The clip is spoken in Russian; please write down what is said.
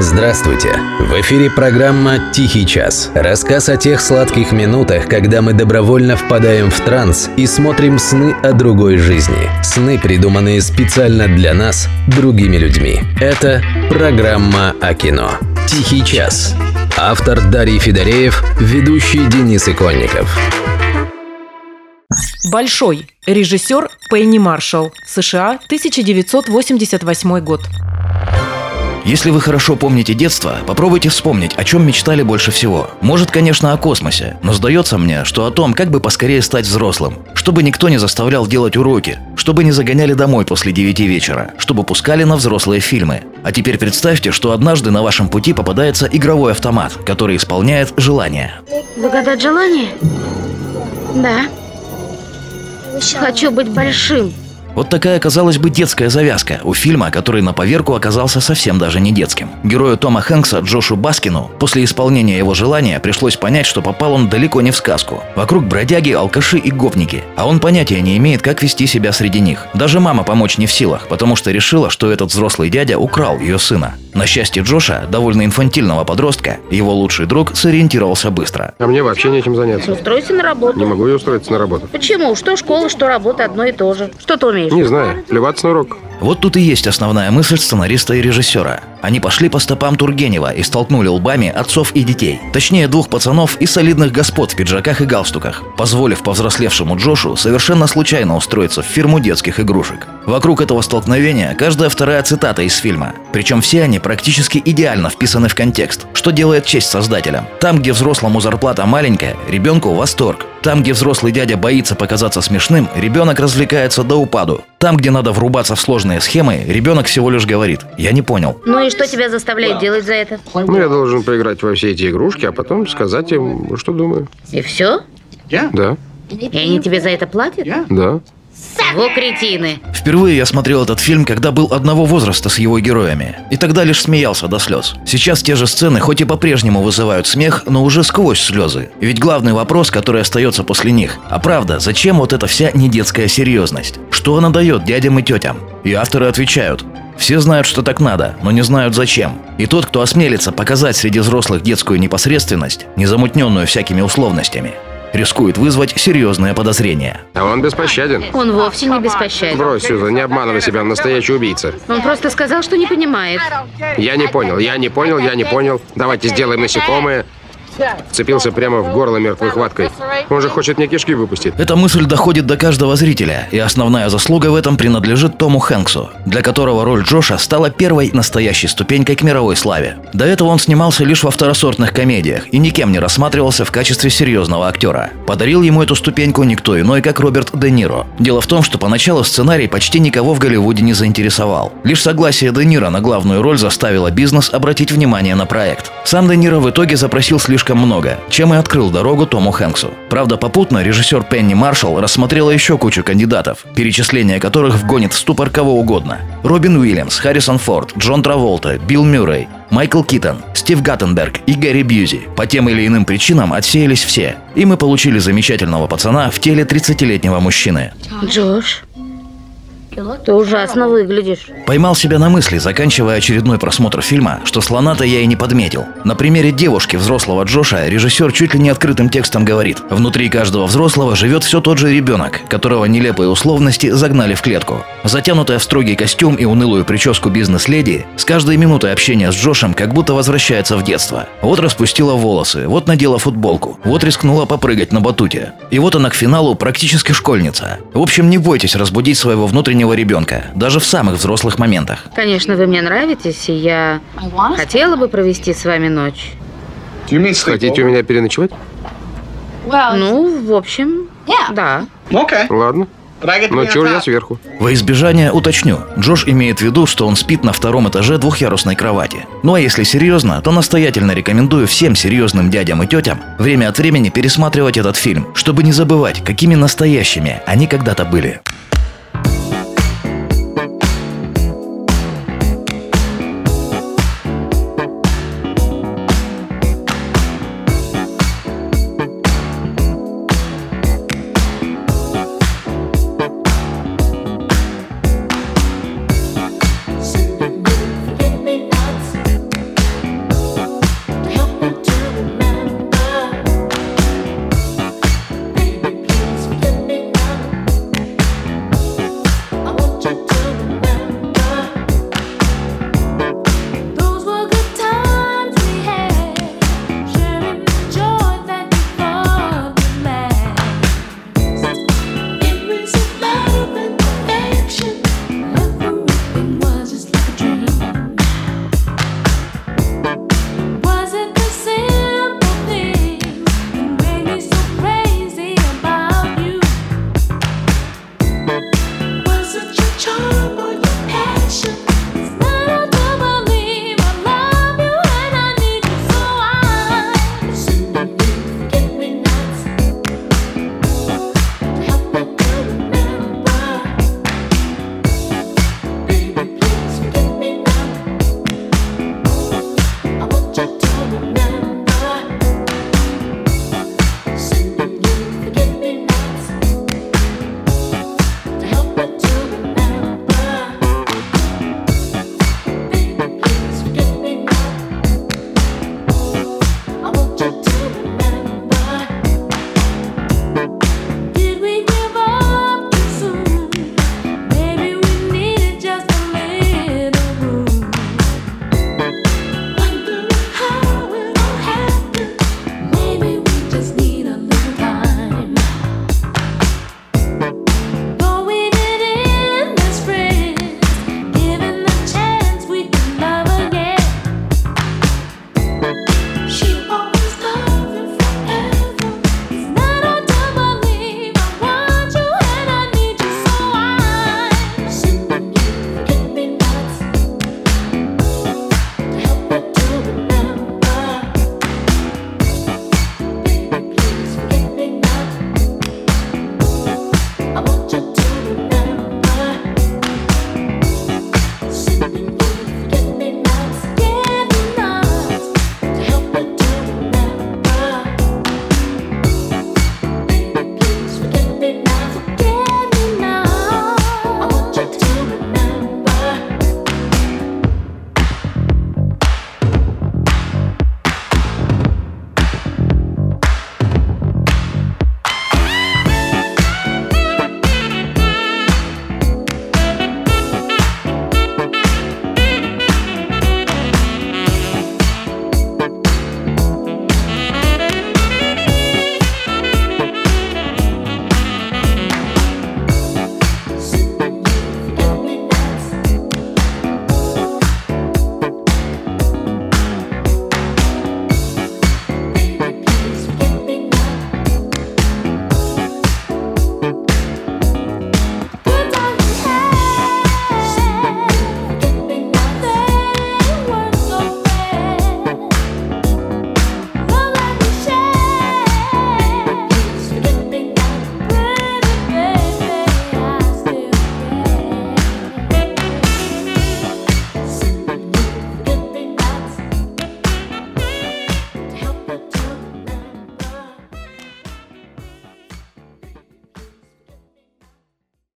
Здравствуйте! В эфире программа «Тихий час». Рассказ о тех сладких минутах, когда мы добровольно впадаем в транс и смотрим сны о другой жизни. Сны, придуманные специально для нас, другими людьми. Это программа о кино. «Тихий час». Автор Дарий Федореев, ведущий Денис Иконников. Большой. Режиссер Пенни Маршалл. США, 1988 год. Если вы хорошо помните детство, попробуйте вспомнить, о чем мечтали больше всего. Может, конечно, о космосе, но сдается мне, что о том, как бы поскорее стать взрослым, чтобы никто не заставлял делать уроки, чтобы не загоняли домой после 9 вечера, чтобы пускали на взрослые фильмы. А теперь представьте, что однажды на вашем пути попадается игровой автомат, который исполняет желание. Загадать желание? Да. Хочу быть большим. Вот такая, казалось бы, детская завязка у фильма, который на поверку оказался совсем даже не детским. Герою Тома Хэнкса Джошу Баскину после исполнения его желания пришлось понять, что попал он далеко не в сказку. Вокруг бродяги, алкаши и говники, а он понятия не имеет, как вести себя среди них. Даже мама помочь не в силах, потому что решила, что этот взрослый дядя украл ее сына. На счастье Джоша, довольно инфантильного подростка, его лучший друг сориентировался быстро. А мне вообще нечем заняться. Устройся на работу. Не могу я устроиться на работу. Почему? Что школа, что работа одно и то же. Что ты умеешь? Не знаю. Плеваться на урок. Вот тут и есть основная мысль сценариста и режиссера. Они пошли по стопам Тургенева и столкнули лбами отцов и детей. Точнее, двух пацанов и солидных господ в пиджаках и галстуках, позволив повзрослевшему Джошу совершенно случайно устроиться в фирму детских игрушек. Вокруг этого столкновения каждая вторая цитата из фильма. Причем все они практически идеально вписаны в контекст, что делает честь создателям. Там, где взрослому зарплата маленькая, ребенку восторг. Там, где взрослый дядя боится показаться смешным, ребенок развлекается до упаду. Там, где надо врубаться в сложные схемы, ребенок всего лишь говорит «я не понял». Ну и что тебя заставляет делать за это? Ну, я должен поиграть во все эти игрушки, а потом сказать им, что думаю. И все? Да, И они тебе за это платят? да. Во кретины. Впервые я смотрел этот фильм, когда был одного возраста с его героями. И тогда лишь смеялся до слез. Сейчас те же сцены хоть и по-прежнему вызывают смех, но уже сквозь слезы. Ведь главный вопрос, который остается после них. А правда, зачем вот эта вся недетская серьезность? Что она дает дядям и тетям? И авторы отвечают. Все знают, что так надо, но не знают зачем. И тот, кто осмелится показать среди взрослых детскую непосредственность, не замутненную всякими условностями, рискует вызвать серьезные подозрения. А он беспощаден. Он вовсе не беспощаден. Брось, Сьюзан, не обманывай себя, он настоящий убийца. Он просто сказал, что не понимает. Я не понял, я не понял, я не понял. Давайте сделаем насекомое. Вцепился прямо в горло мертвой хваткой. Он же хочет мне кишки выпустить. Эта мысль доходит до каждого зрителя, и основная заслуга в этом принадлежит Тому Хэнксу, для которого роль Джоша стала первой настоящей ступенькой к мировой славе. До этого он снимался лишь во второсортных комедиях и никем не рассматривался в качестве серьезного актера. Подарил ему эту ступеньку никто иной, как Роберт Де Ниро. Дело в том, что поначалу сценарий почти никого в Голливуде не заинтересовал. Лишь согласие Де Ниро на главную роль заставило бизнес обратить внимание на проект. Сам Де Ниро в итоге запросил слишком много, чем и открыл дорогу Тому Хэнксу. Правда, попутно режиссер Пенни Маршалл рассмотрела еще кучу кандидатов, перечисление которых вгонит в ступор кого угодно. Робин Уильямс, Харрисон Форд, Джон Траволта, Билл Мюррей, Майкл Китон, Стив Гаттенберг и Гэри Бьюзи. По тем или иным причинам отсеялись все. И мы получили замечательного пацана в теле 30-летнего мужчины. Джош, ты ужасно выглядишь. Поймал себя на мысли, заканчивая очередной просмотр фильма, что слона-то я и не подметил. На примере девушки взрослого Джоша режиссер чуть ли не открытым текстом говорит. Внутри каждого взрослого живет все тот же ребенок, которого нелепые условности загнали в клетку. Затянутая в строгий костюм и унылую прическу бизнес-леди, с каждой минутой общения с Джошем как будто возвращается в детство. Вот распустила волосы, вот надела футболку, вот рискнула попрыгать на батуте. И вот она к финалу практически школьница. В общем, не бойтесь разбудить своего внутреннего ребенка, даже в самых взрослых моментах. Конечно, вы мне нравитесь, и я хотела бы провести с вами ночь. Хотите у меня переночевать? Ну, в общем, да. Ладно. Но чур я сверху. Во избежание уточню, Джош имеет в виду, что он спит на втором этаже двухъярусной кровати. Ну а если серьезно, то настоятельно рекомендую всем серьезным дядям и тетям время от времени пересматривать этот фильм, чтобы не забывать, какими настоящими они когда-то были.